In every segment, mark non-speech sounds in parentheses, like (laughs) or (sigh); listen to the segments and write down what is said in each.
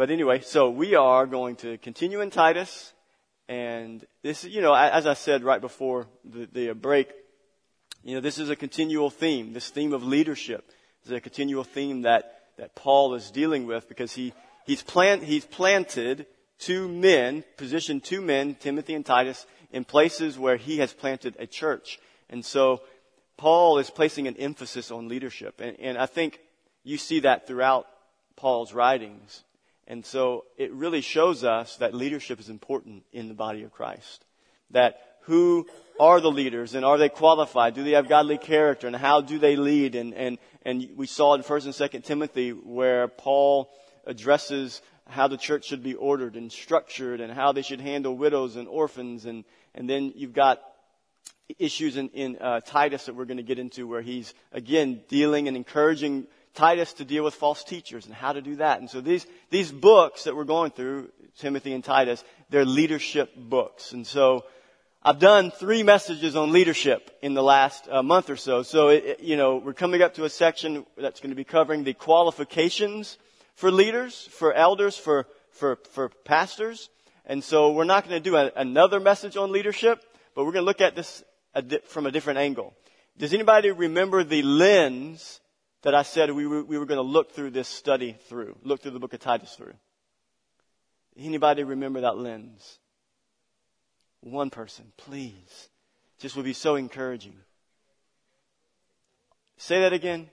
but anyway, so we are going to continue in Titus. And this, you know, as I said right before the, the break, you know, this is a continual theme. This theme of leadership is a continual theme that, that Paul is dealing with because he, he's, plant, he's planted two men, positioned two men, Timothy and Titus, in places where he has planted a church. And so Paul is placing an emphasis on leadership. And, and I think you see that throughout Paul's writings. And so it really shows us that leadership is important in the body of Christ. That who are the leaders and are they qualified? Do they have godly character and how do they lead? And, and, and we saw in 1st and 2nd Timothy where Paul addresses how the church should be ordered and structured and how they should handle widows and orphans. And, and then you've got issues in, in uh, Titus that we're going to get into where he's, again, dealing and encouraging Titus to deal with false teachers and how to do that. And so these, these books that we're going through, Timothy and Titus, they're leadership books. And so I've done three messages on leadership in the last uh, month or so. So, it, you know, we're coming up to a section that's going to be covering the qualifications for leaders, for elders, for, for, for pastors. And so we're not going to do a, another message on leadership, but we're going to look at this a di- from a different angle. Does anybody remember the lens that I said we were, we were going to look through this study through, look through the book of Titus through. Anybody remember that lens? One person, please. Just would be so encouraging. Say that again.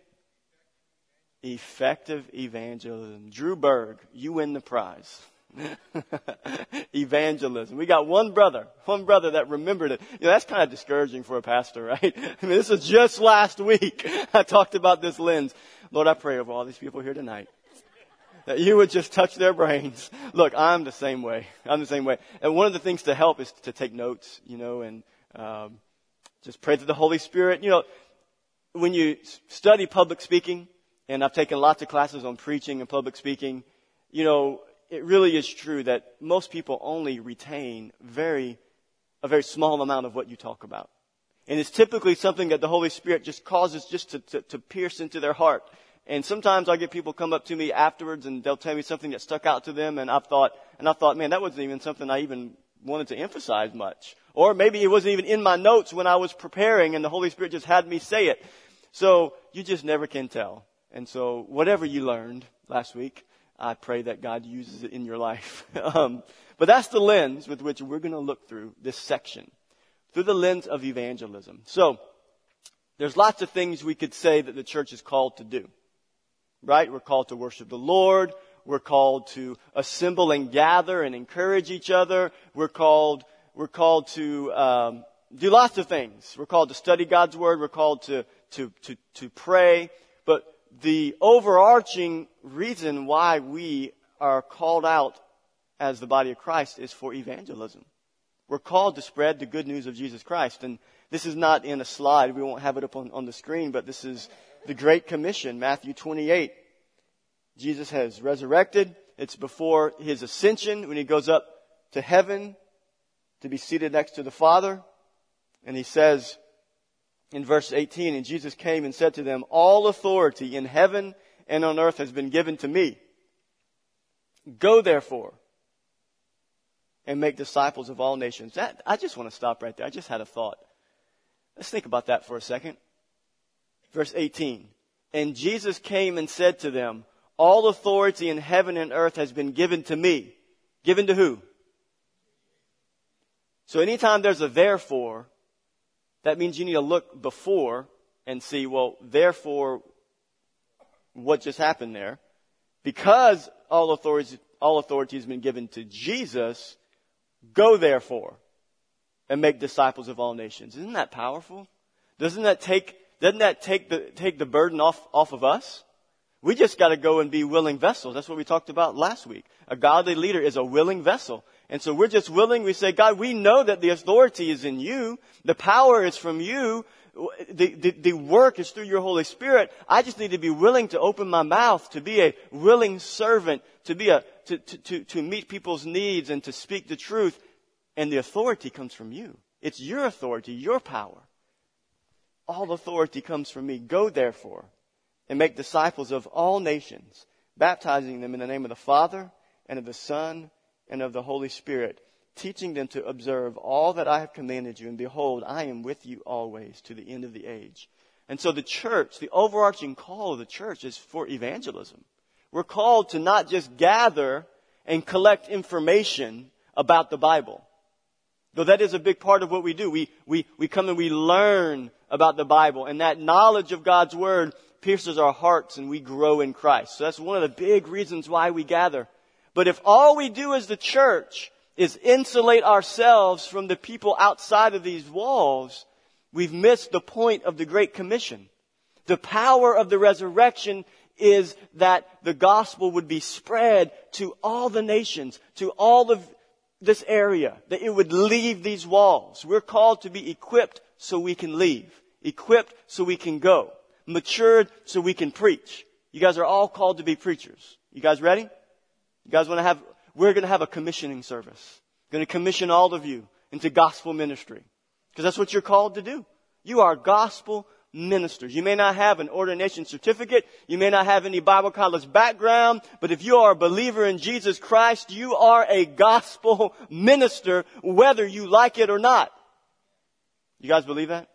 Effective evangelism. Drew Berg, you win the prize. (laughs) Evangelism. We got one brother, one brother that remembered it. You know, that's kind of discouraging for a pastor, (laughs) right? I mean, this is just last week. (laughs) I talked about this lens. Lord, I pray over all these people here tonight that you would just touch their brains. Look, I'm the same way. I'm the same way. And one of the things to help is to take notes, you know, and um, just pray to the Holy Spirit. You know, when you study public speaking, and I've taken lots of classes on preaching and public speaking, you know, it really is true that most people only retain very, a very small amount of what you talk about. And it's typically something that the Holy Spirit just causes just to, to, to pierce into their heart. And sometimes I get people come up to me afterwards and they'll tell me something that stuck out to them and I've thought, and I thought, man, that wasn't even something I even wanted to emphasize much. Or maybe it wasn't even in my notes when I was preparing and the Holy Spirit just had me say it. So you just never can tell. And so whatever you learned last week, I pray that God uses it in your life. (laughs) um, but that's the lens with which we're going to look through this section, through the lens of evangelism. So, there's lots of things we could say that the church is called to do. Right? We're called to worship the Lord. We're called to assemble and gather and encourage each other. We're called, we're called to, um, do lots of things. We're called to study God's Word. We're called to, to, to, to pray. The overarching reason why we are called out as the body of Christ is for evangelism. We're called to spread the good news of Jesus Christ. And this is not in a slide. We won't have it up on, on the screen, but this is the Great Commission, Matthew 28. Jesus has resurrected. It's before his ascension when he goes up to heaven to be seated next to the Father. And he says, in verse 18, and Jesus came and said to them, All authority in heaven and on earth has been given to me. Go therefore and make disciples of all nations. That, I just want to stop right there. I just had a thought. Let's think about that for a second. Verse 18. And Jesus came and said to them, All authority in heaven and earth has been given to me. Given to who? So anytime there's a therefore, that means you need to look before and see, well, therefore, what just happened there? Because all authority, all authority has been given to Jesus, go therefore and make disciples of all nations. Isn't that powerful? Doesn't that take, doesn't that take the, take the burden off, off of us? We just gotta go and be willing vessels. That's what we talked about last week. A godly leader is a willing vessel. And so we're just willing. We say, God, we know that the authority is in you. The power is from you. The, the, the, work is through your Holy Spirit. I just need to be willing to open my mouth, to be a willing servant, to be a, to, to, to, to meet people's needs and to speak the truth. And the authority comes from you. It's your authority, your power. All authority comes from me. Go therefore and make disciples of all nations, baptizing them in the name of the Father and of the Son, and of the Holy Spirit, teaching them to observe all that I have commanded you. And behold, I am with you always to the end of the age. And so the church, the overarching call of the church is for evangelism. We're called to not just gather and collect information about the Bible. Though that is a big part of what we do. We, we, we come and we learn about the Bible and that knowledge of God's Word pierces our hearts and we grow in Christ. So that's one of the big reasons why we gather. But if all we do as the church is insulate ourselves from the people outside of these walls, we've missed the point of the Great Commission. The power of the resurrection is that the gospel would be spread to all the nations, to all of this area, that it would leave these walls. We're called to be equipped so we can leave, equipped so we can go, matured so we can preach. You guys are all called to be preachers. You guys ready? You guys want to have, we're going to have a commissioning service. Going to commission all of you into gospel ministry. Because that's what you're called to do. You are gospel ministers. You may not have an ordination certificate. You may not have any Bible college background. But if you are a believer in Jesus Christ, you are a gospel minister, whether you like it or not. You guys believe that?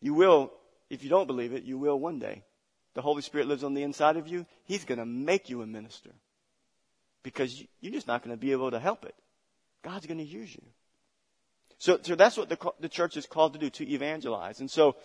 You will, if you don't believe it, you will one day. The Holy Spirit lives on the inside of you. He's going to make you a minister. Because you're just not going to be able to help it. God's going to use you. So, so that's what the, the church is called to do, to evangelize. And so,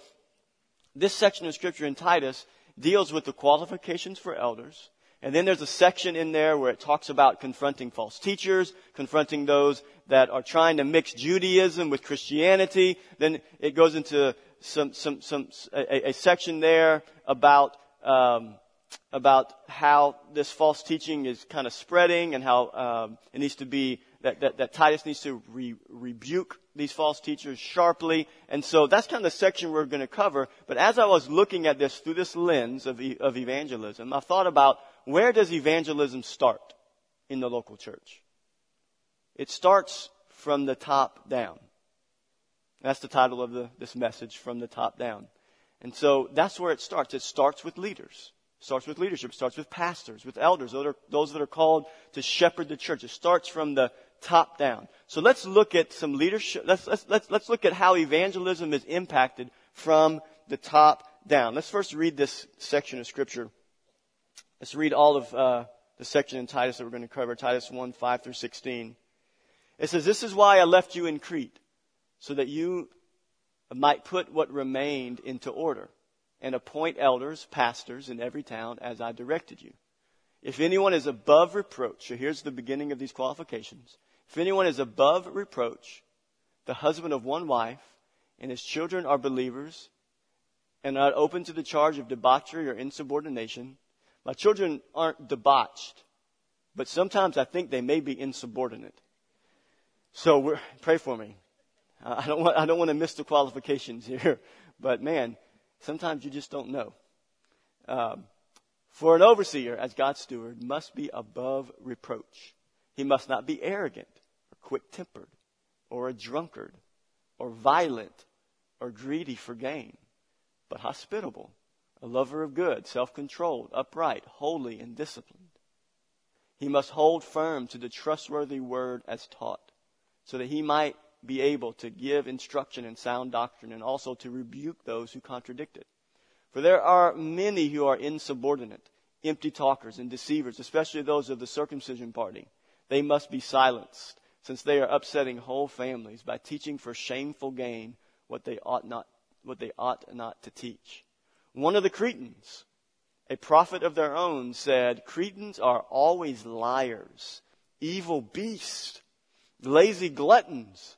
this section of scripture in Titus deals with the qualifications for elders. And then there's a section in there where it talks about confronting false teachers, confronting those that are trying to mix Judaism with Christianity. Then it goes into some, some, some, a, a section there about, um, about how this false teaching is kind of spreading and how um, it needs to be that, that, that Titus needs to re- rebuke these false teachers sharply. And so that's kind of the section we're going to cover. But as I was looking at this through this lens of, of evangelism, I thought about where does evangelism start in the local church? It starts from the top down. That's the title of the, this message, from the top down. And so that's where it starts. It starts with leaders. It starts with leadership. It starts with pastors, with elders, those, are, those that are called to shepherd the church. It starts from the top down. So let's look at some leadership. Let's, let's, let's, let's look at how evangelism is impacted from the top down. Let's first read this section of scripture. Let's read all of uh, the section in Titus that we're going to cover, Titus 1, 5 through 16. It says, This is why I left you in Crete, so that you might put what remained into order, and appoint elders, pastors in every town as I directed you. If anyone is above reproach, so here's the beginning of these qualifications. If anyone is above reproach, the husband of one wife, and his children are believers, and are not open to the charge of debauchery or insubordination, my children aren't debauched, but sometimes I think they may be insubordinate. So pray for me. I don't want, I don't want to miss the qualifications here, (laughs) but man, sometimes you just don't know. Um, for an overseer, as God's steward, must be above reproach. He must not be arrogant or quick tempered or a drunkard or violent or greedy for gain, but hospitable, a lover of good, self controlled, upright, holy, and disciplined. He must hold firm to the trustworthy word as taught, so that he might be able to give instruction in sound doctrine and also to rebuke those who contradict it. For there are many who are insubordinate, empty talkers, and deceivers, especially those of the circumcision party. They must be silenced, since they are upsetting whole families by teaching for shameful gain what they ought not, what they ought not to teach. One of the Cretans, a prophet of their own, said, Cretans are always liars, evil beasts, lazy gluttons.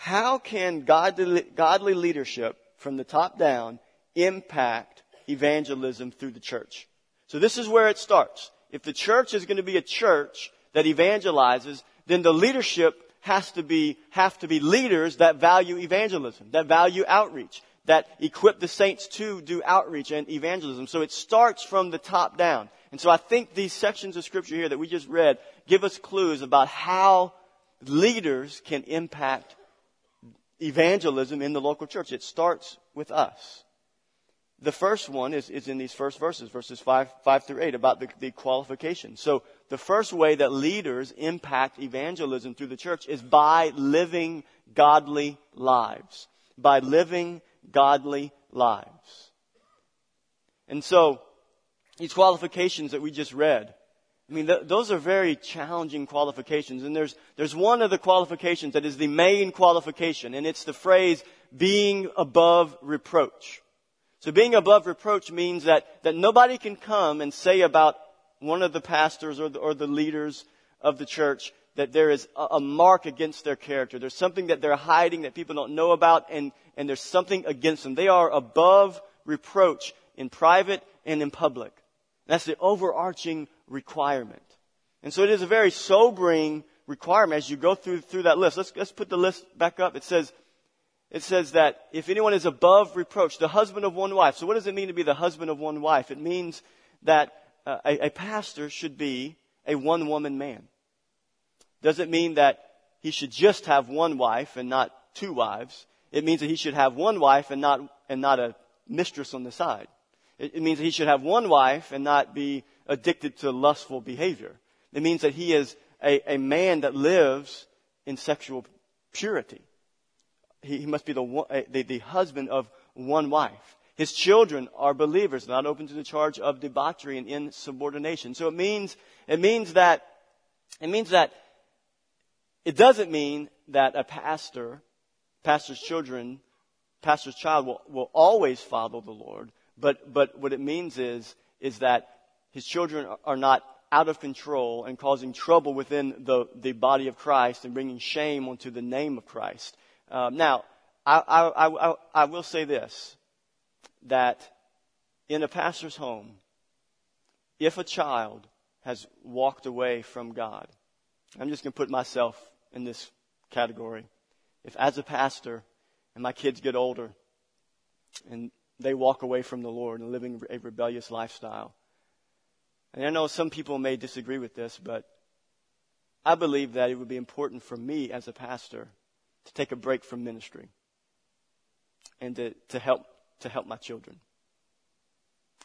how can godly, godly leadership from the top down impact evangelism through the church. So this is where it starts. if the church is going to be a church that evangelizes, then the leadership has to be, have to be leaders that value evangelism, that value outreach, that equip the saints to do outreach and evangelism. So it starts from the top down. And so I think these sections of scripture here that we just read give us clues about how leaders can impact evangelism in the local church. It starts with us. The first one is, is in these first verses, verses 5, 5 through 8, about the, the qualifications. So the first way that leaders impact evangelism through the church is by living godly lives. By living godly lives. And so, these qualifications that we just read, I mean, th- those are very challenging qualifications. And there's, there's one of the qualifications that is the main qualification, and it's the phrase, being above reproach. So being above reproach means that, that nobody can come and say about one of the pastors or the, or the leaders of the church that there is a, a mark against their character. There's something that they're hiding that people don't know about and, and there's something against them. They are above reproach in private and in public. That's the overarching requirement. And so it is a very sobering requirement as you go through, through that list. Let's, let's put the list back up. It says, it says that if anyone is above reproach, the husband of one wife. So what does it mean to be the husband of one wife? It means that uh, a, a pastor should be a one woman man. Does it mean that he should just have one wife and not two wives? It means that he should have one wife and not, and not a mistress on the side. It, it means that he should have one wife and not be addicted to lustful behavior. It means that he is a, a man that lives in sexual purity he, he must be the, uh, the, the husband of one wife. His children are believers, not open to the charge of debauchery and insubordination. So it means, it means that, it means that, it doesn't mean that a pastor, pastor's children, pastor's child will, will always follow the Lord. But, but what it means is, is that his children are not out of control and causing trouble within the, the body of Christ and bringing shame onto the name of Christ. Um, now, I, I, I, I will say this that in a pastor's home, if a child has walked away from God, I'm just going to put myself in this category. If, as a pastor, and my kids get older and they walk away from the Lord and living a rebellious lifestyle, and I know some people may disagree with this, but I believe that it would be important for me as a pastor to take a break from ministry and to, to help to help my children.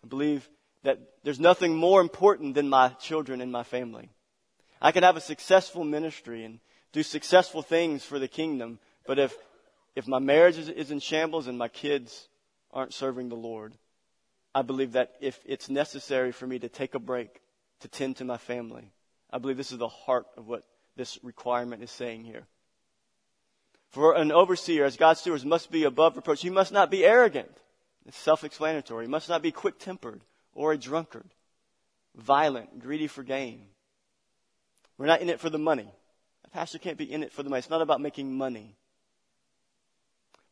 I believe that there's nothing more important than my children and my family. I can have a successful ministry and do successful things for the kingdom, but if if my marriage is, is in shambles and my kids aren't serving the Lord, I believe that if it's necessary for me to take a break to tend to my family, I believe this is the heart of what this requirement is saying here. For an overseer, as God's stewards, must be above reproach. He must not be arrogant. It's self-explanatory. He must not be quick-tempered or a drunkard, violent, greedy for gain. We're not in it for the money. A pastor can't be in it for the money. It's not about making money.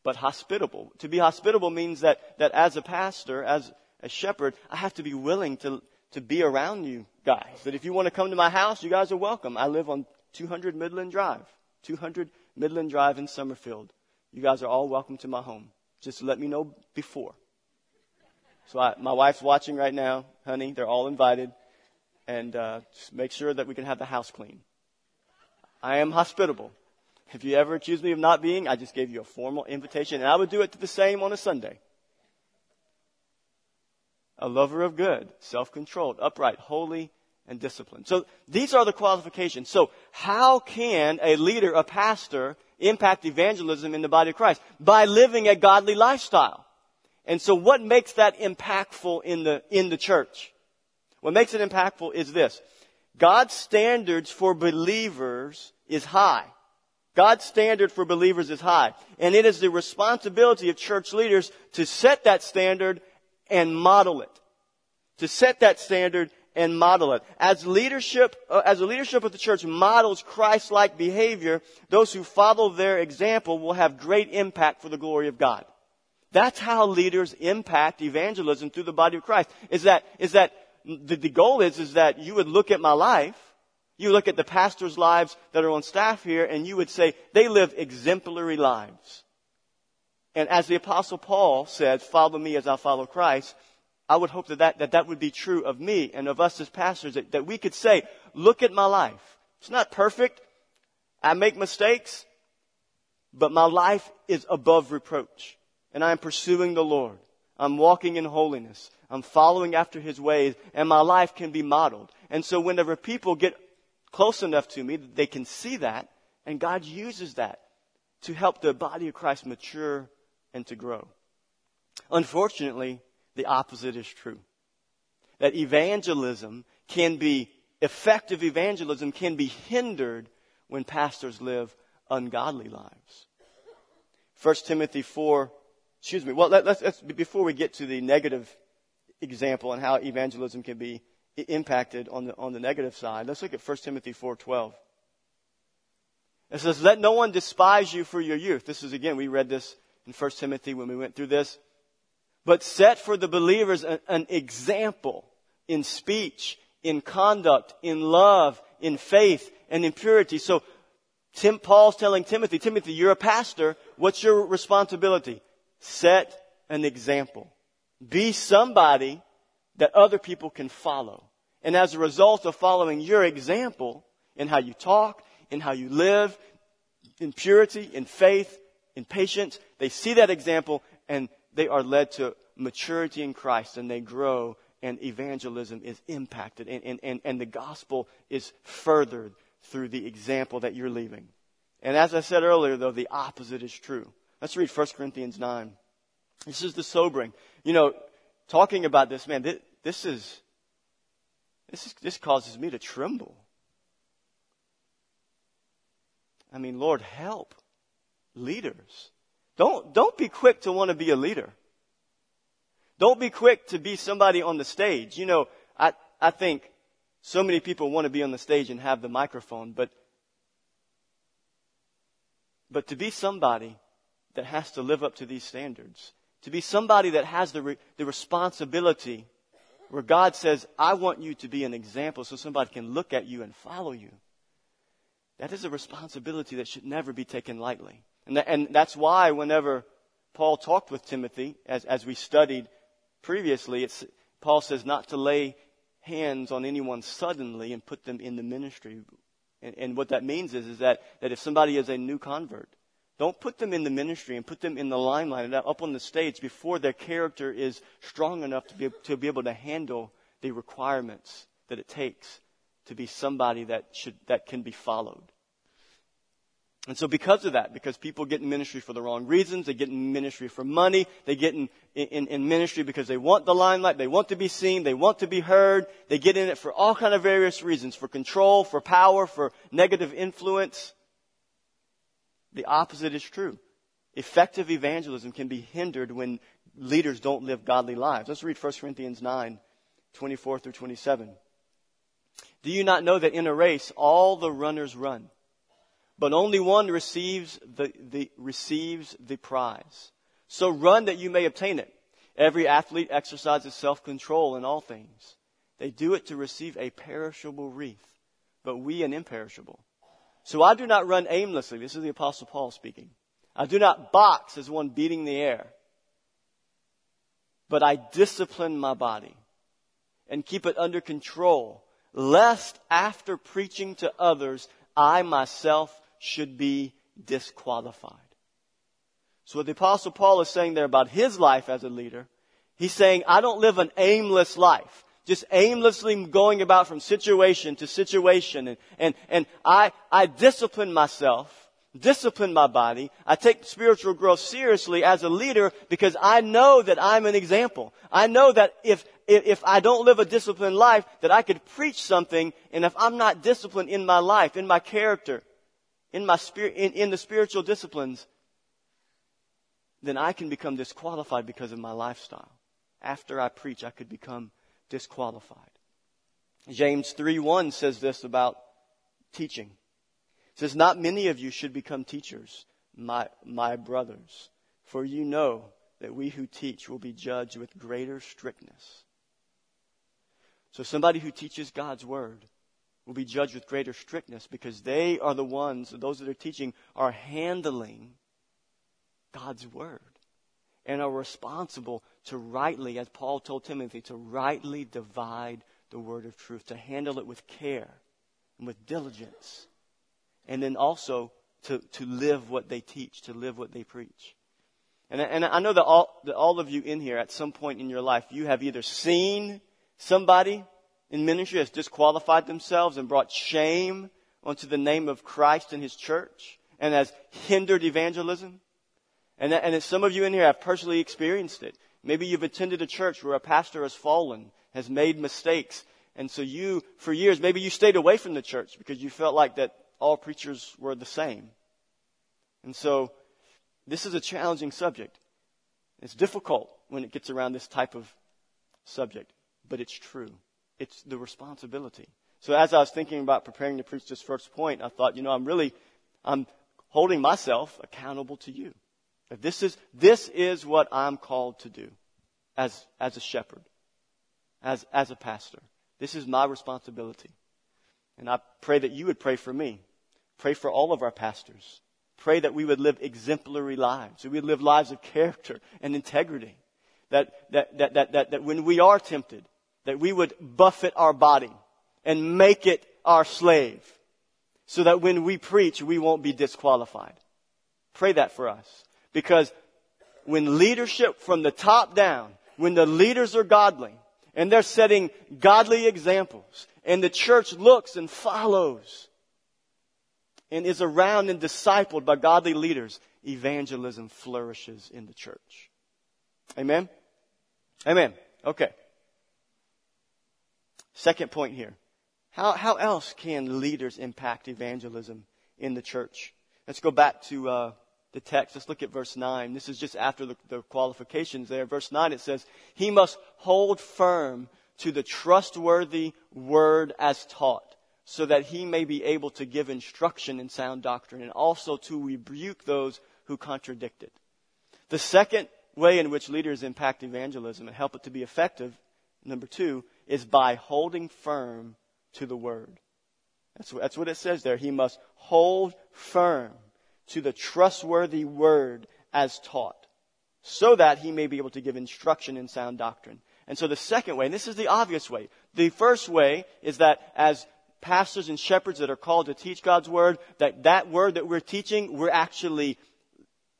But hospitable. To be hospitable means that, that as a pastor, as a shepherd, I have to be willing to, to be around you guys. That if you want to come to my house, you guys are welcome. I live on 200 Midland Drive. 200 Midland Drive in Summerfield. You guys are all welcome to my home. Just let me know before. So I, my wife's watching right now, honey. They're all invited, and uh, just make sure that we can have the house clean. I am hospitable. If you ever accuse me of not being, I just gave you a formal invitation, and I would do it the same on a Sunday. A lover of good, self-controlled, upright, holy, and disciplined. So these are the qualifications. So how can a leader, a pastor, impact evangelism in the body of Christ? By living a godly lifestyle. And so what makes that impactful in the, in the church? What makes it impactful is this. God's standards for believers is high. God's standard for believers is high. And it is the responsibility of church leaders to set that standard and model it. To set that standard and model it. As leadership, uh, as the leadership of the church models Christ-like behavior, those who follow their example will have great impact for the glory of God. That's how leaders impact evangelism through the body of Christ. Is that, is that the, the goal is, is that you would look at my life, you look at the pastors' lives that are on staff here, and you would say, they live exemplary lives. And as the apostle Paul said, follow me as I follow Christ, I would hope that that, that, that would be true of me and of us as pastors, that, that we could say, look at my life. It's not perfect. I make mistakes, but my life is above reproach. And I am pursuing the Lord. I'm walking in holiness. I'm following after His ways, and my life can be modeled. And so whenever people get close enough to me, that they can see that, and God uses that to help the body of Christ mature and to grow. Unfortunately, the opposite is true. That evangelism can be, effective evangelism can be hindered when pastors live ungodly lives. 1 Timothy 4, excuse me, well, let, us let's, before we get to the negative example and how evangelism can be impacted on the, on the negative side, let's look at 1 Timothy 4.12. It says, let no one despise you for your youth. This is again, we read this in 1 Timothy when we went through this but set for the believers an, an example in speech, in conduct, in love, in faith, and in purity. So Tim, Paul's telling Timothy, Timothy, you're a pastor. What's your responsibility? Set an example. Be somebody that other people can follow. And as a result of following your example in how you talk, in how you live, in purity, in faith, in patience, they see that example and they are led to maturity in Christ and they grow and evangelism is impacted and, and, and, and the gospel is furthered through the example that you're leaving. And as I said earlier, though, the opposite is true. Let's read 1 Corinthians 9. This is the sobering. You know, talking about this, man, this, this is, this is, this causes me to tremble. I mean, Lord, help leaders. Don't, don't be quick to want to be a leader. Don't be quick to be somebody on the stage. You know, I, I think so many people want to be on the stage and have the microphone, but, but to be somebody that has to live up to these standards, to be somebody that has the, re, the responsibility where God says, I want you to be an example so somebody can look at you and follow you. That is a responsibility that should never be taken lightly. And, that, and that's why whenever Paul talked with Timothy, as, as we studied previously, Paul says not to lay hands on anyone suddenly and put them in the ministry. And, and what that means is, is that, that if somebody is a new convert, don't put them in the ministry and put them in the limelight up on the stage before their character is strong enough to be, to be able to handle the requirements that it takes to be somebody that should, that can be followed. And so because of that, because people get in ministry for the wrong reasons, they get in ministry for money, they get in, in, in, ministry because they want the limelight, they want to be seen, they want to be heard, they get in it for all kind of various reasons, for control, for power, for negative influence. The opposite is true. Effective evangelism can be hindered when leaders don't live godly lives. Let's read 1 Corinthians 9, 24 through 27. Do you not know that in a race all the runners run? but only one receives the, the, receives the prize. So run that you may obtain it. Every athlete exercises self-control in all things. They do it to receive a perishable wreath, but we an imperishable. So I do not run aimlessly. This is the apostle Paul speaking. I do not box as one beating the air, but I discipline my body and keep it under control, lest after preaching to others, I myself should be disqualified. So what the apostle Paul is saying there about his life as a leader, he's saying, I don't live an aimless life. Just aimlessly going about from situation to situation and, and, and I, I discipline myself, discipline my body. I take spiritual growth seriously as a leader because I know that I'm an example. I know that if, if I don't live a disciplined life, that I could preach something and if I'm not disciplined in my life, in my character, in my spirit, in, in the spiritual disciplines, then I can become disqualified because of my lifestyle. After I preach, I could become disqualified. James 3:1 says this about teaching. It says, Not many of you should become teachers, my, my brothers, for you know that we who teach will be judged with greater strictness. So somebody who teaches God's word will be judged with greater strictness because they are the ones, those that are teaching, are handling God's word and are responsible to rightly, as Paul told Timothy, to rightly divide the word of truth, to handle it with care and with diligence, and then also to, to live what they teach, to live what they preach. And, and I know that all, that all of you in here at some point in your life, you have either seen somebody in ministry has disqualified themselves and brought shame onto the name of Christ and His church and has hindered evangelism. And, and some of you in here have personally experienced it. Maybe you've attended a church where a pastor has fallen, has made mistakes, and so you, for years, maybe you stayed away from the church because you felt like that all preachers were the same. And so, this is a challenging subject. It's difficult when it gets around this type of subject, but it's true. It's the responsibility. So as I was thinking about preparing to preach this first point, I thought, you know, I'm really, I'm holding myself accountable to you. This is, this is what I'm called to do as, as a shepherd, as, as a pastor. This is my responsibility. And I pray that you would pray for me. Pray for all of our pastors. Pray that we would live exemplary lives. That we would live lives of character and integrity. That, that, that, that, that, that when we are tempted, that we would buffet our body and make it our slave. So that when we preach, we won't be disqualified. Pray that for us. Because when leadership from the top down, when the leaders are godly, and they're setting godly examples, and the church looks and follows, and is around and discipled by godly leaders, evangelism flourishes in the church. Amen? Amen. Okay. Second point here. How, how else can leaders impact evangelism in the church? Let's go back to uh, the text. Let's look at verse 9. This is just after the, the qualifications there. Verse 9 it says, He must hold firm to the trustworthy word as taught, so that he may be able to give instruction in sound doctrine and also to rebuke those who contradict it. The second way in which leaders impact evangelism and help it to be effective, number two, is by holding firm to the word. That's, that's what it says there. He must hold firm to the trustworthy word as taught, so that he may be able to give instruction in sound doctrine. And so the second way, and this is the obvious way, the first way is that as pastors and shepherds that are called to teach God's word, that that word that we're teaching, we're actually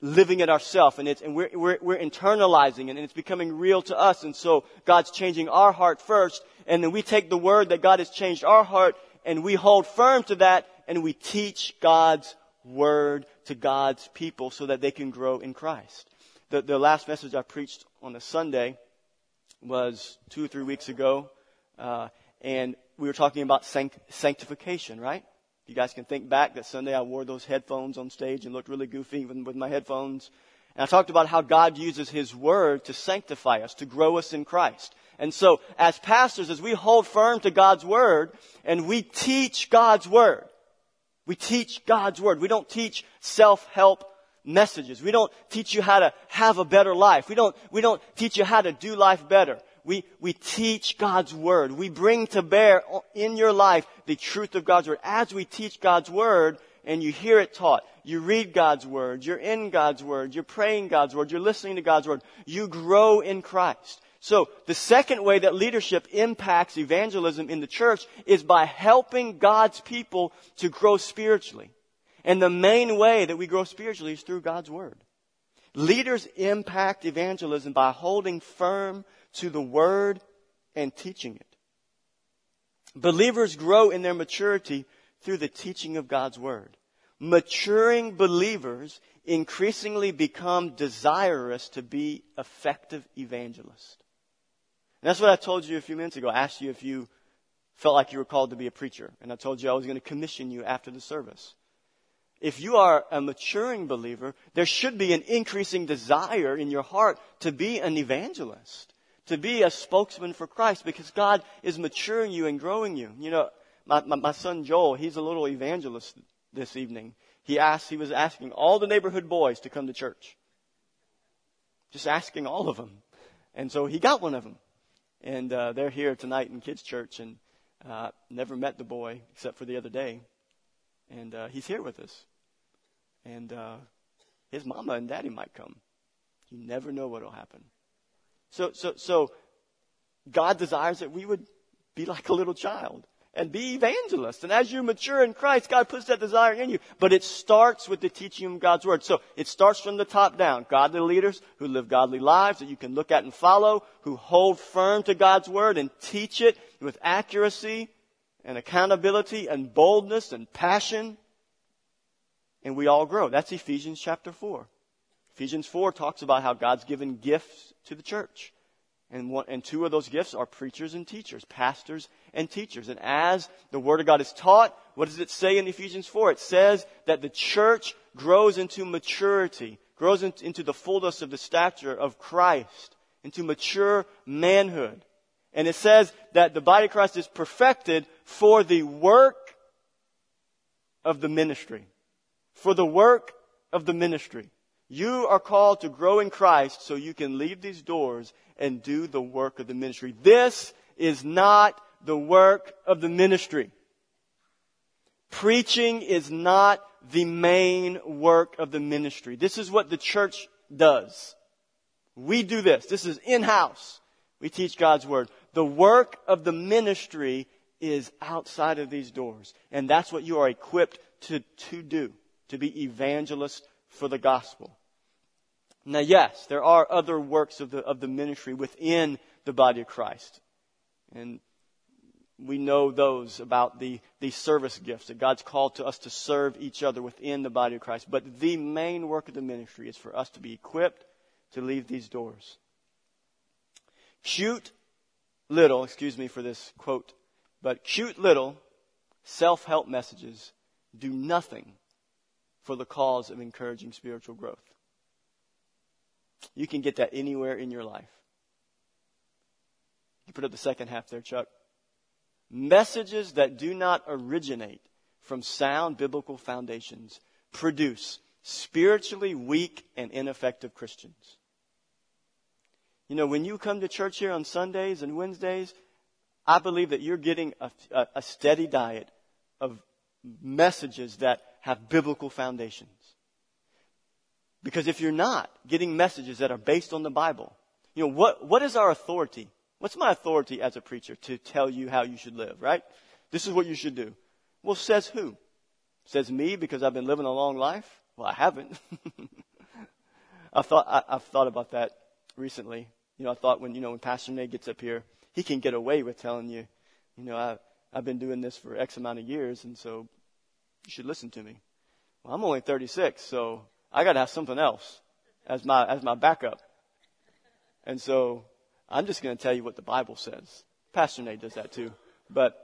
living it ourselves and it's, and we're, we're, we're internalizing it and it's becoming real to us. And so God's changing our heart first and then we take the word that God has changed our heart and we hold firm to that and we teach God's word to God's people so that they can grow in Christ. The, the last message I preached on a Sunday was two or three weeks ago, uh, and we were talking about sanct- sanctification, right? You guys can think back that Sunday I wore those headphones on stage and looked really goofy even with my headphones. And I talked about how God uses His Word to sanctify us, to grow us in Christ. And so, as pastors, as we hold firm to God's Word and we teach God's Word, we teach God's Word. We don't teach self-help messages. We don't teach you how to have a better life. We don't, we don't teach you how to do life better. We, we teach God's Word. We bring to bear in your life the truth of God's Word. As we teach God's Word and you hear it taught, you read God's Word, you're in God's Word, you're praying God's Word, you're listening to God's Word, you grow in Christ. So the second way that leadership impacts evangelism in the church is by helping God's people to grow spiritually. And the main way that we grow spiritually is through God's Word. Leaders impact evangelism by holding firm to the Word and teaching it. Believers grow in their maturity through the teaching of God's Word. Maturing believers increasingly become desirous to be effective evangelists. And that's what I told you a few minutes ago. I asked you if you felt like you were called to be a preacher. And I told you I was going to commission you after the service. If you are a maturing believer, there should be an increasing desire in your heart to be an evangelist, to be a spokesman for Christ because God is maturing you and growing you. You know, my, my, my son Joel, he's a little evangelist this evening. He asked, he was asking all the neighborhood boys to come to church. Just asking all of them. And so he got one of them. And uh, they're here tonight in kids' church, and uh, never met the boy except for the other day. And uh, he's here with us. And uh, his mama and daddy might come. You never know what will happen. So, so, so God desires that we would be like a little child and be evangelists. And as you mature in Christ, God puts that desire in you. But it starts with the teaching of God's Word. So it starts from the top down. Godly leaders who live godly lives that you can look at and follow, who hold firm to God's Word and teach it with accuracy and accountability and boldness and passion. And we all grow. That's Ephesians chapter 4. Ephesians 4 talks about how God's given gifts to the church. And, one, and two of those gifts are preachers and teachers, pastors and teachers. And as the Word of God is taught, what does it say in Ephesians 4? It says that the church grows into maturity, grows into the fullness of the stature of Christ, into mature manhood. And it says that the body of Christ is perfected for the work of the ministry. For the work of the ministry. You are called to grow in Christ so you can leave these doors and do the work of the ministry. This is not the work of the ministry. Preaching is not the main work of the ministry. This is what the church does. We do this. This is in-house. We teach God's Word. The work of the ministry is outside of these doors. And that's what you are equipped to, to do. To be evangelists for the gospel. Now, yes, there are other works of the, of the ministry within the body of Christ. And we know those about the, the service gifts that God's called to us to serve each other within the body of Christ. But the main work of the ministry is for us to be equipped to leave these doors. Cute little, excuse me for this quote, but cute little self-help messages do nothing for the cause of encouraging spiritual growth. You can get that anywhere in your life. You put up the second half there, Chuck. Messages that do not originate from sound biblical foundations produce spiritually weak and ineffective Christians. You know, when you come to church here on Sundays and Wednesdays, I believe that you're getting a, a, steady diet of messages that have biblical foundations. Because if you're not getting messages that are based on the Bible, you know, what, what is our authority? What's my authority as a preacher to tell you how you should live, right? This is what you should do. Well, says who? Says me because I've been living a long life? Well, I haven't. (laughs) I thought, I, I've thought about that recently. You know, I thought when, you know, when Pastor Nate gets up here, he can get away with telling you, you know, I, I've been doing this for X amount of years, and so you should listen to me. Well, I'm only 36, so I got to have something else as my as my backup. And so I'm just to tell you what the Bible says. Pastor Nate does that too, but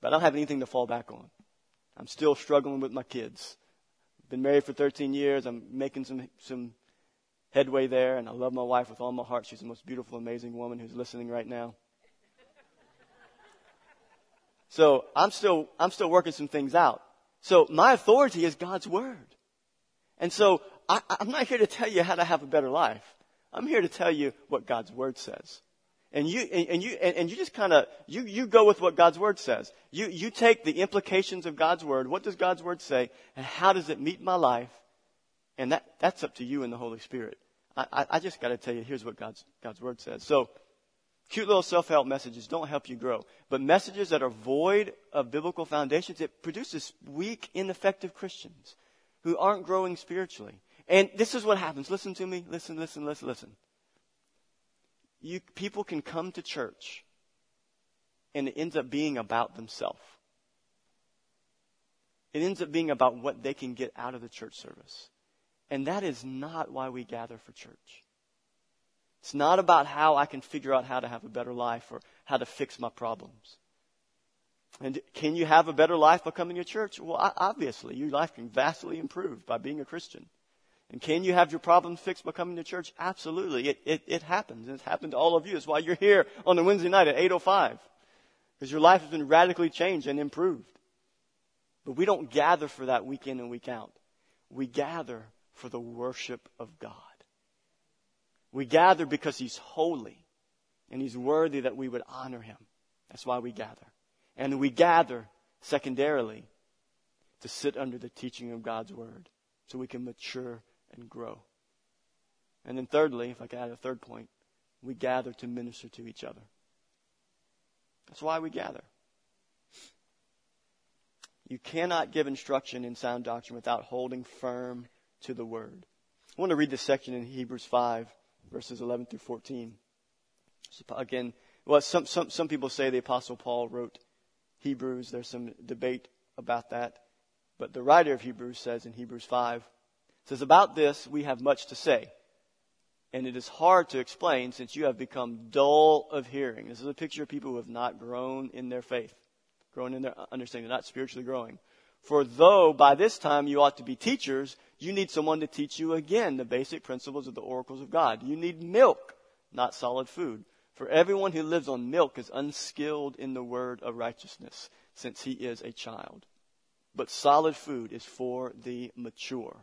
but I don't have anything to fall back on. I'm still struggling with my kids. Been married for 13 years. I'm making some some headway there, and I love my wife with all my heart. She's the most beautiful, amazing woman who's listening right now. So I'm still I'm still working some things out. So my authority is God's word. And so I, I'm not here to tell you how to have a better life. I'm here to tell you what God's word says. And you, and, and you, and, and you just kind of, you, you go with what God's word says. You, you take the implications of God's word. What does God's word say? And how does it meet my life? And that, that's up to you and the Holy Spirit. I, I, I just got to tell you, here's what God's, God's word says. So, cute little self-help messages don't help you grow. But messages that are void of biblical foundations, it produces weak, ineffective Christians who aren't growing spiritually. And this is what happens. Listen to me. Listen, listen, listen, listen. You, people can come to church and it ends up being about themselves. It ends up being about what they can get out of the church service. And that is not why we gather for church. It's not about how I can figure out how to have a better life or how to fix my problems. And can you have a better life by coming to church? Well, obviously, your life can vastly improve by being a Christian. And can you have your problems fixed by coming to church? Absolutely. It, it, it happens. It's happened to all of you. That's why you're here on the Wednesday night at 8.05. Because your life has been radically changed and improved. But we don't gather for that week in and week out. We gather for the worship of God. We gather because He's holy. And he's worthy that we would honor him. That's why we gather. And we gather secondarily to sit under the teaching of God's word so we can mature and grow. And then thirdly, if I can add a third point, we gather to minister to each other. That's why we gather. You cannot give instruction in sound doctrine without holding firm to the word. I want to read this section in Hebrews 5, verses 11 through 14. So again, well, some, some, some people say the Apostle Paul wrote Hebrews. There's some debate about that. But the writer of Hebrews says in Hebrews 5, says, About this we have much to say. And it is hard to explain since you have become dull of hearing. This is a picture of people who have not grown in their faith, grown in their understanding, they're not spiritually growing. For though by this time you ought to be teachers, you need someone to teach you again the basic principles of the oracles of God. You need milk, not solid food. For everyone who lives on milk is unskilled in the word of righteousness, since he is a child. But solid food is for the mature,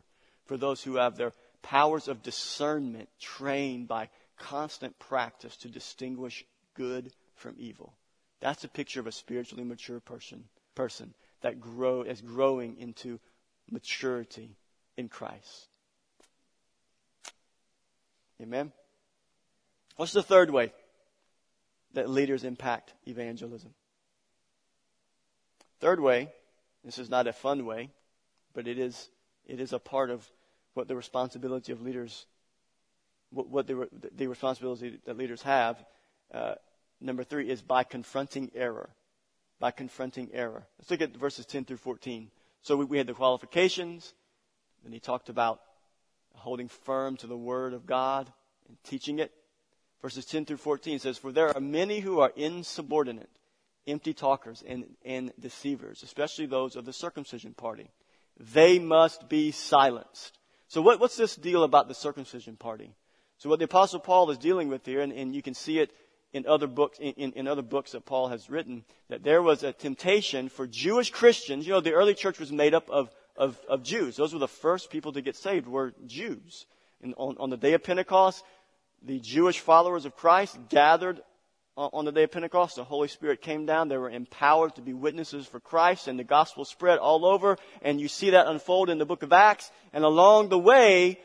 for those who have their powers of discernment trained by constant practice to distinguish good from evil. That's a picture of a spiritually mature person, person that grow, is growing into maturity in Christ. Amen. What's the third way that leaders impact evangelism? Third way, this is not a fun way, but it is, it is a part of what the responsibility of leaders, what, what the, the responsibility that leaders have. Uh, number three is by confronting error. By confronting error. Let's look at verses 10 through 14. So we, we had the qualifications, then he talked about holding firm to the word of God and teaching it. Verses 10 through 14 says, For there are many who are insubordinate, empty talkers, and, and deceivers, especially those of the circumcision party. They must be silenced. So what, what's this deal about the circumcision party? So what the apostle Paul is dealing with here, and, and you can see it in other books, in, in, other books that Paul has written, that there was a temptation for Jewish Christians. You know, the early church was made up of, of, of Jews. Those were the first people to get saved were Jews. And on, on the day of Pentecost, the Jewish followers of Christ gathered uh, on the day of Pentecost, the Holy Spirit came down. They were empowered to be witnesses for Christ, and the gospel spread all over. And you see that unfold in the book of Acts. And along the way,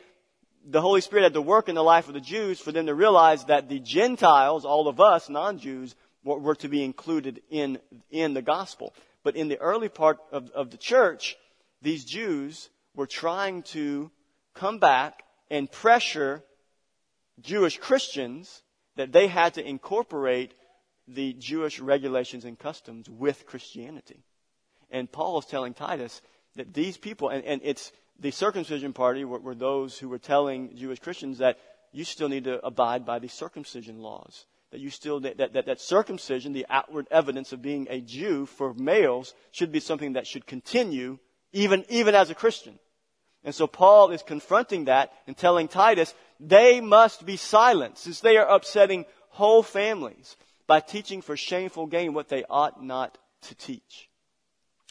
the Holy Spirit had to work in the life of the Jews for them to realize that the Gentiles, all of us, non-Jews, were, were to be included in, in the gospel. But in the early part of, of the church, these Jews were trying to come back and pressure Jewish Christians that they had to incorporate the Jewish regulations and customs with Christianity. And Paul is telling Titus that these people, and, and it's the circumcision party were, were those who were telling Jewish Christians that you still need to abide by the circumcision laws. That you still, that, that, that circumcision, the outward evidence of being a Jew for males, should be something that should continue even, even as a Christian. And so Paul is confronting that and telling Titus, they must be silenced since they are upsetting whole families by teaching for shameful gain what they ought not to teach.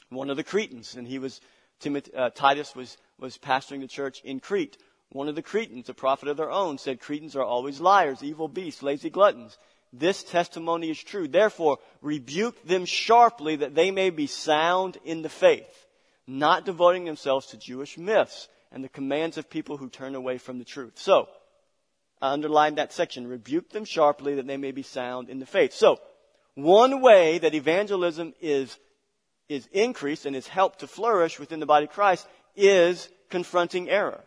One of the Cretans, and he was, Timothy, uh, Titus was, was pastoring the church in Crete. One of the Cretans, a prophet of their own, said Cretans are always liars, evil beasts, lazy gluttons. This testimony is true. Therefore, rebuke them sharply that they may be sound in the faith not devoting themselves to Jewish myths and the commands of people who turn away from the truth. So, I underlined that section. Rebuke them sharply that they may be sound in the faith. So, one way that evangelism is, is increased and is helped to flourish within the body of Christ is confronting error.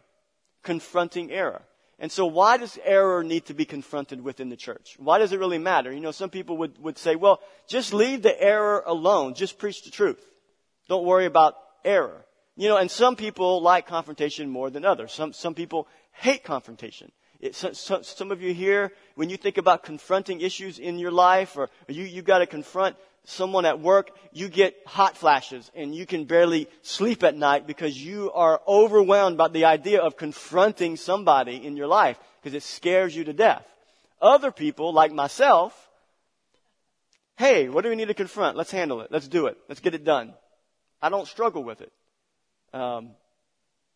Confronting error. And so why does error need to be confronted within the church? Why does it really matter? You know, some people would, would say, well, just leave the error alone. Just preach the truth. Don't worry about error. You know, and some people like confrontation more than others. Some, some people hate confrontation. It, so, so, some of you here, when you think about confronting issues in your life, or, or you, you gotta confront someone at work, you get hot flashes and you can barely sleep at night because you are overwhelmed by the idea of confronting somebody in your life because it scares you to death. Other people, like myself, hey, what do we need to confront? Let's handle it. Let's do it. Let's get it done. I don't struggle with it. Um,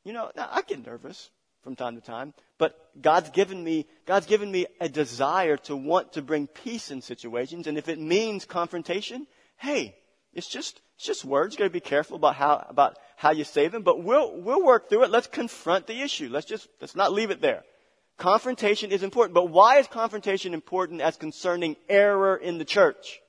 you know, I get nervous from time to time, but God's given me, God's given me a desire to want to bring peace in situations, and if it means confrontation, hey, it's just, it's just words. You gotta be careful about how, about how you say them, but we'll, we'll work through it. Let's confront the issue. Let's just, let's not leave it there. Confrontation is important, but why is confrontation important as concerning error in the church?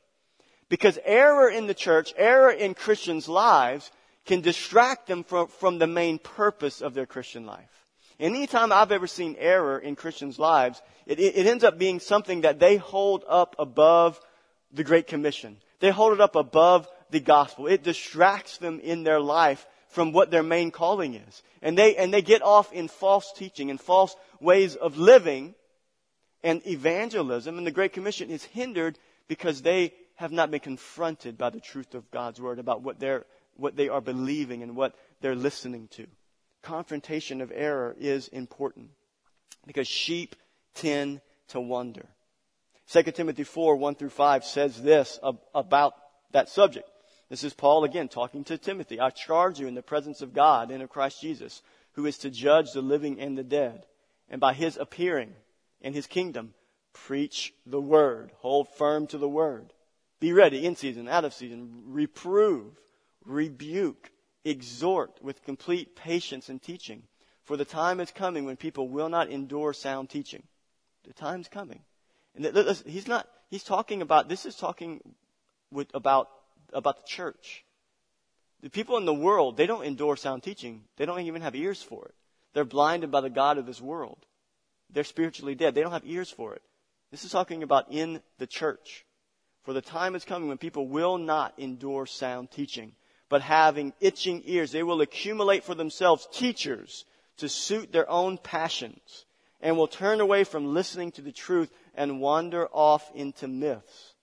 Because error in the church, error in Christians' lives, can distract them from, from the main purpose of their Christian life. Anytime I've ever seen error in Christians' lives, it, it, ends up being something that they hold up above the Great Commission. They hold it up above the gospel. It distracts them in their life from what their main calling is. And they, and they get off in false teaching and false ways of living. And evangelism and the Great Commission is hindered because they have not been confronted by the truth of God's Word about what they're, what they are believing and what they're listening to. Confrontation of error is important because sheep tend to wander. 2 Timothy 4, 1 through 5 says this about that subject. This is Paul again talking to Timothy. I charge you in the presence of God and of Christ Jesus, who is to judge the living and the dead. And by his appearing in his kingdom, preach the word. Hold firm to the word. Be ready in season, out of season. Reprove, rebuke, exhort with complete patience and teaching. For the time is coming when people will not endure sound teaching. The time's coming. And he's not, he's talking about, this is talking with, about about the church. The people in the world, they don't endure sound teaching. They don't even have ears for it. They're blinded by the God of this world. They're spiritually dead. They don't have ears for it. This is talking about in the church. For the time is coming when people will not endure sound teaching, but having itching ears, they will accumulate for themselves teachers to suit their own passions and will turn away from listening to the truth and wander off into myths.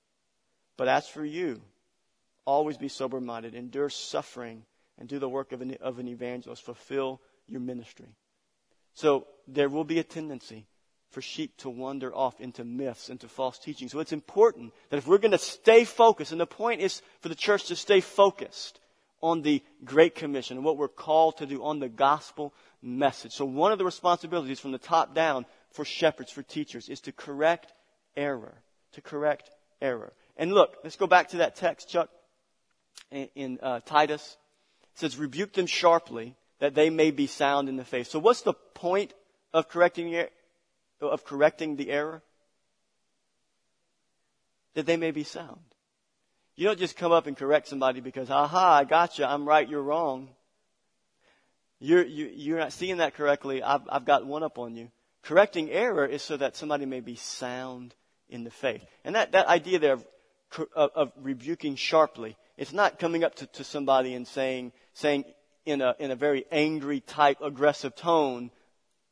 But as for you, Always be sober minded, endure suffering, and do the work of an, of an evangelist. Fulfill your ministry. So there will be a tendency for sheep to wander off into myths, into false teaching. So it's important that if we're going to stay focused, and the point is for the church to stay focused on the Great Commission and what we're called to do on the gospel message. So one of the responsibilities from the top down for shepherds, for teachers, is to correct error. To correct error. And look, let's go back to that text, Chuck in, in uh, Titus. It says, rebuke them sharply that they may be sound in the faith. So what's the point of correcting, of correcting the error? That they may be sound. You don't just come up and correct somebody because, aha, I got you. I'm right. You're wrong. You're, you, are you are not seeing that correctly. I've, I've got one up on you. Correcting error is so that somebody may be sound in the faith. And that, that idea there of, of, of rebuking sharply it's not coming up to, to somebody and saying, saying in a, in a very angry type, aggressive tone,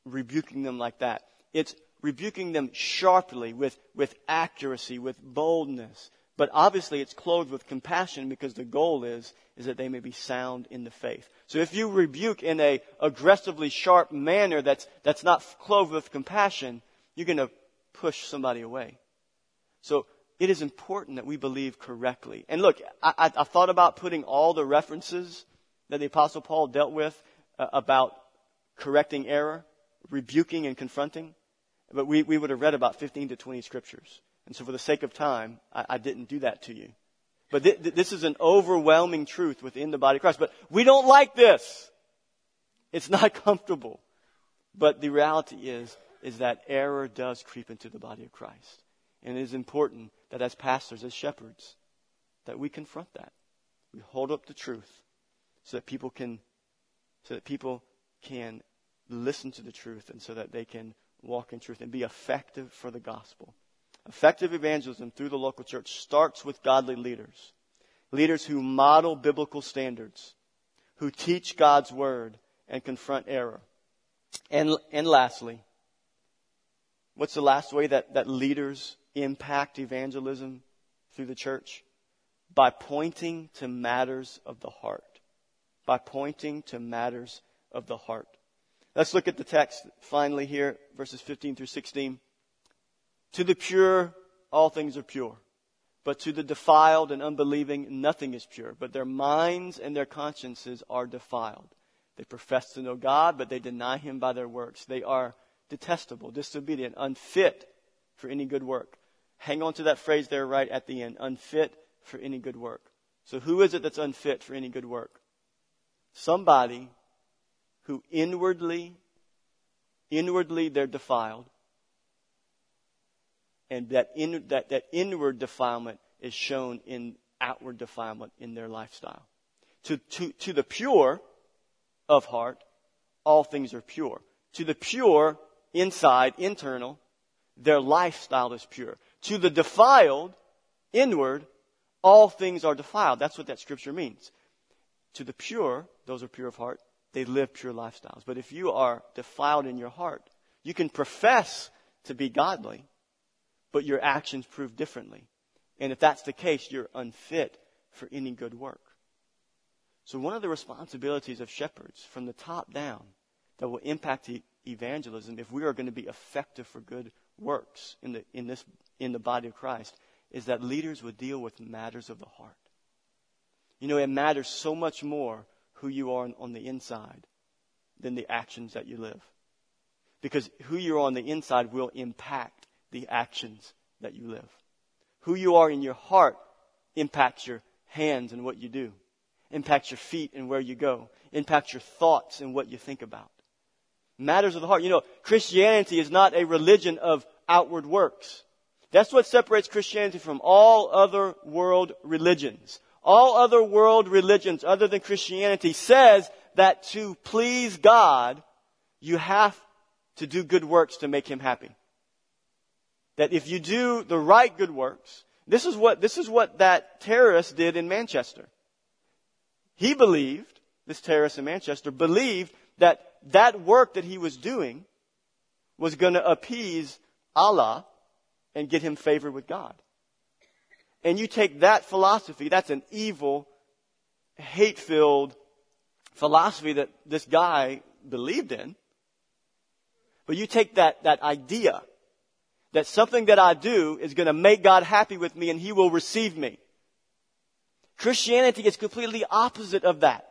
rebuking them like that. It's rebuking them sharply with, with accuracy, with boldness. But obviously it's clothed with compassion because the goal is, is that they may be sound in the faith. So if you rebuke in a aggressively sharp manner that's, that's not clothed with compassion, you're going to push somebody away. So it is important that we believe correctly. And look, I, I, I thought about putting all the references that the Apostle Paul dealt with uh, about correcting error, rebuking and confronting, but we, we would have read about 15 to 20 scriptures. And so for the sake of time, I, I didn't do that to you. But th- th- this is an overwhelming truth within the body of Christ. But we don't like this. It's not (laughs) comfortable. But the reality is, is that error does creep into the body of Christ. And it is important that as pastors, as shepherds, that we confront that. We hold up the truth so that people can, so that people can listen to the truth and so that they can walk in truth and be effective for the gospel. Effective evangelism through the local church starts with godly leaders. Leaders who model biblical standards, who teach God's word and confront error. And, and lastly, what's the last way that, that leaders impact evangelism through the church? By pointing to matters of the heart. By pointing to matters of the heart. Let's look at the text finally here, verses 15 through 16. To the pure, all things are pure. But to the defiled and unbelieving, nothing is pure. But their minds and their consciences are defiled. They profess to know God, but they deny Him by their works. They are detestable, disobedient, unfit for any good work. Hang on to that phrase there right at the end. Unfit for any good work. So who is it that's unfit for any good work? Somebody who inwardly, inwardly they're defiled. And that, in, that, that inward defilement is shown in outward defilement in their lifestyle. To, to, to the pure of heart, all things are pure. To the pure, inside, internal, their lifestyle is pure. To the defiled, inward, all things are defiled. That's what that scripture means. To the pure, those are pure of heart, they live pure lifestyles. But if you are defiled in your heart, you can profess to be godly, but your actions prove differently. And if that's the case, you're unfit for any good work. So one of the responsibilities of shepherds from the top down that will impact evangelism if we are going to be effective for good works in the, in this, in the body of Christ is that leaders would deal with matters of the heart. You know, it matters so much more who you are on the inside than the actions that you live. Because who you are on the inside will impact the actions that you live. Who you are in your heart impacts your hands and what you do, impacts your feet and where you go, impacts your thoughts and what you think about. Matters of the heart. You know, Christianity is not a religion of outward works. That's what separates Christianity from all other world religions. All other world religions other than Christianity says that to please God, you have to do good works to make Him happy. That if you do the right good works, this is what, this is what that terrorist did in Manchester. He believed, this terrorist in Manchester believed that that work that he was doing was going to appease Allah and get him favor with God. And you take that philosophy, that's an evil, hate filled philosophy that this guy believed in. But you take that, that idea that something that I do is going to make God happy with me and he will receive me. Christianity is completely opposite of that.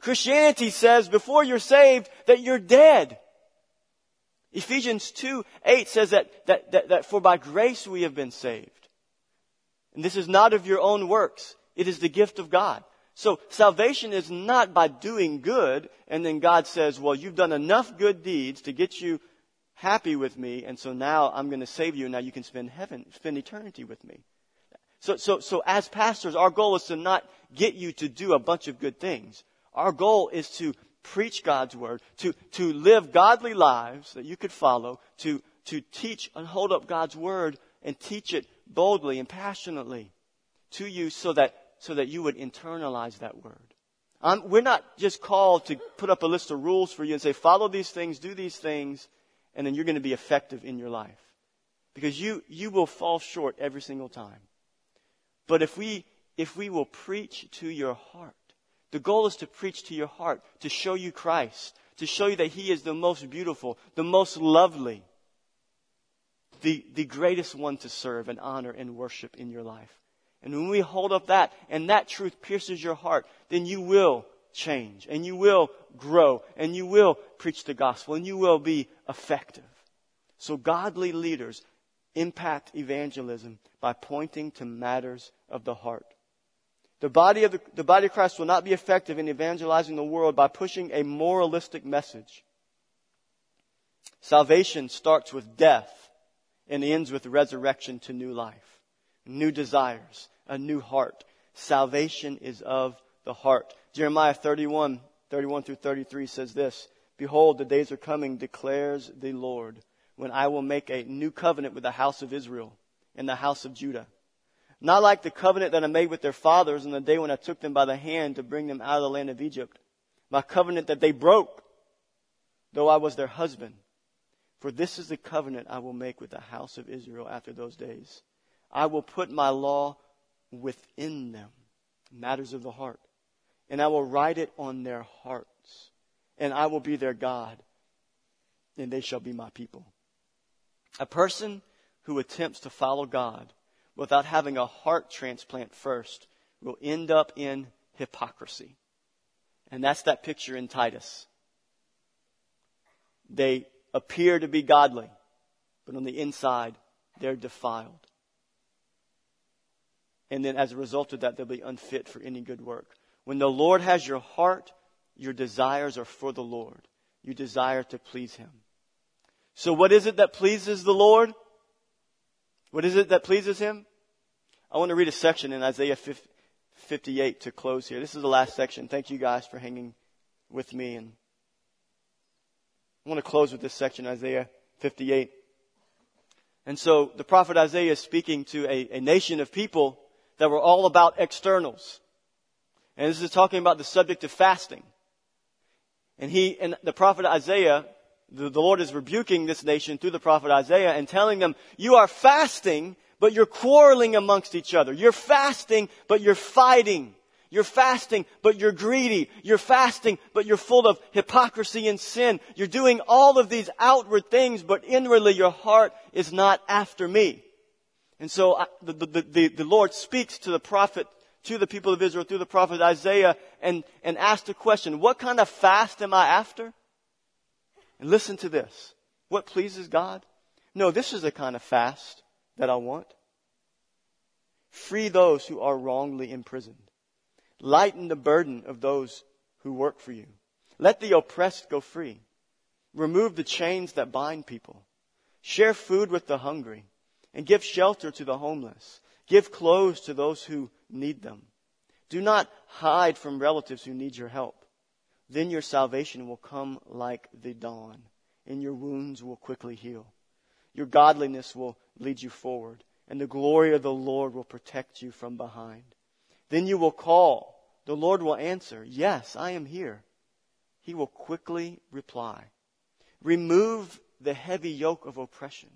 Christianity says before you're saved that you're dead. Ephesians 2, 8 says that, that, that, that for by grace we have been saved. And this is not of your own works. It is the gift of God. So salvation is not by doing good and then God says, well, you've done enough good deeds to get you happy with me and so now I'm going to save you and now you can spend heaven, spend eternity with me. So, so, so as pastors, our goal is to not get you to do a bunch of good things. Our goal is to preach God's word, to, to live godly lives that you could follow, to, to teach and hold up God's word and teach it boldly and passionately to you so that, so that you would internalize that word. Um, we're not just called to put up a list of rules for you and say, follow these things, do these things, and then you're going to be effective in your life. Because you, you will fall short every single time. But if we, if we will preach to your heart, the goal is to preach to your heart, to show you Christ, to show you that He is the most beautiful, the most lovely, the, the greatest one to serve and honor and worship in your life. And when we hold up that and that truth pierces your heart, then you will change and you will grow and you will preach the gospel and you will be effective. So godly leaders impact evangelism by pointing to matters of the heart. The body of the, the body of Christ will not be effective in evangelizing the world by pushing a moralistic message. Salvation starts with death and ends with resurrection to new life, new desires, a new heart. Salvation is of the heart. Jeremiah 31, 31 through 33 says this, Behold, the days are coming, declares the Lord, when I will make a new covenant with the house of Israel and the house of Judah not like the covenant that I made with their fathers in the day when I took them by the hand to bring them out of the land of Egypt. My covenant that they broke, though I was their husband. For this is the covenant I will make with the house of Israel after those days. I will put my law within them, matters of the heart, and I will write it on their hearts, and I will be their God, and they shall be my people. A person who attempts to follow God without having a heart transplant first will end up in hypocrisy. And that's that picture in Titus. They appear to be godly, but on the inside, they're defiled. And then as a result of that, they'll be unfit for any good work. When the Lord has your heart, your desires are for the Lord. You desire to please Him. So what is it that pleases the Lord? What is it that pleases Him? I want to read a section in Isaiah 58 to close here. This is the last section. Thank you guys for hanging with me. And I want to close with this section, Isaiah 58. And so the prophet Isaiah is speaking to a, a nation of people that were all about externals. And this is talking about the subject of fasting. And he, and the prophet Isaiah, the, the Lord is rebuking this nation through the prophet Isaiah and telling them, you are fasting but you're quarreling amongst each other. You're fasting, but you're fighting. You're fasting, but you're greedy. You're fasting, but you're full of hypocrisy and sin. You're doing all of these outward things, but inwardly your heart is not after me. And so I, the, the, the, the Lord speaks to the prophet, to the people of Israel through the prophet Isaiah and, and asks the question, what kind of fast am I after? And listen to this. What pleases God? No, this is the kind of fast that I want. Free those who are wrongly imprisoned. Lighten the burden of those who work for you. Let the oppressed go free. Remove the chains that bind people. Share food with the hungry and give shelter to the homeless. Give clothes to those who need them. Do not hide from relatives who need your help. Then your salvation will come like the dawn and your wounds will quickly heal. Your godliness will lead you forward, and the glory of the Lord will protect you from behind. Then you will call. The Lord will answer, Yes, I am here. He will quickly reply. Remove the heavy yoke of oppression.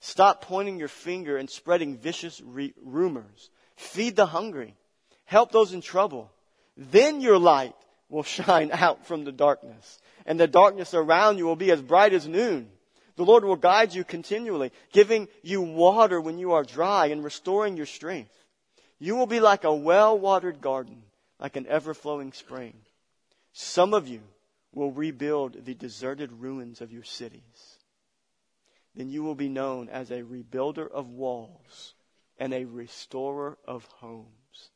Stop pointing your finger and spreading vicious re- rumors. Feed the hungry. Help those in trouble. Then your light will (laughs) shine out from the darkness, and the darkness around you will be as bright as noon. The Lord will guide you continually, giving you water when you are dry and restoring your strength. You will be like a well-watered garden, like an ever-flowing spring. Some of you will rebuild the deserted ruins of your cities. Then you will be known as a rebuilder of walls and a restorer of homes.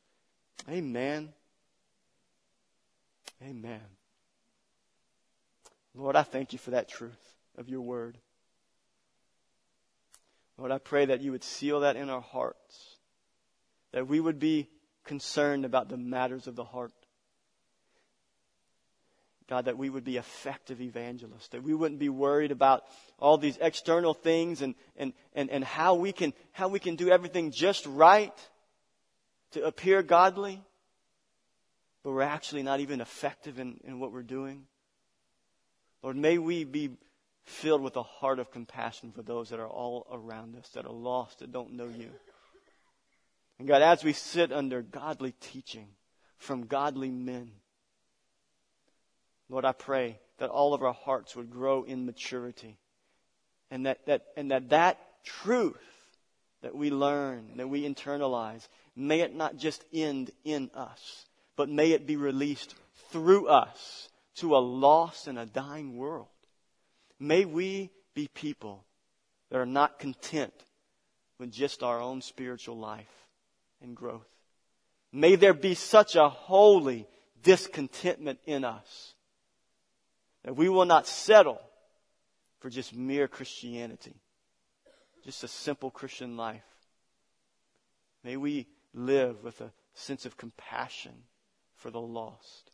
Amen. Amen. Lord, I thank you for that truth of your word. Lord, I pray that you would seal that in our hearts, that we would be concerned about the matters of the heart. God, that we would be effective evangelists, that we wouldn't be worried about all these external things and, and, and, and how, we can, how we can do everything just right to appear godly, but we're actually not even effective in, in what we're doing. Lord, may we be filled with a heart of compassion for those that are all around us, that are lost, that don't know you. And God, as we sit under godly teaching from godly men, Lord, I pray that all of our hearts would grow in maturity. And that, that, and that that truth that we learn, that we internalize, may it not just end in us, but may it be released through us to a lost and a dying world. May we be people that are not content with just our own spiritual life and growth. May there be such a holy discontentment in us that we will not settle for just mere Christianity, just a simple Christian life. May we live with a sense of compassion for the lost,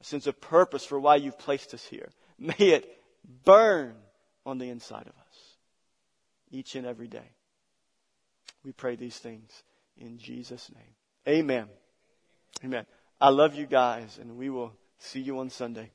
a sense of purpose for why you've placed us here. May it burn on the inside of us each and every day. We pray these things in Jesus' name. Amen. Amen. I love you guys, and we will see you on Sunday.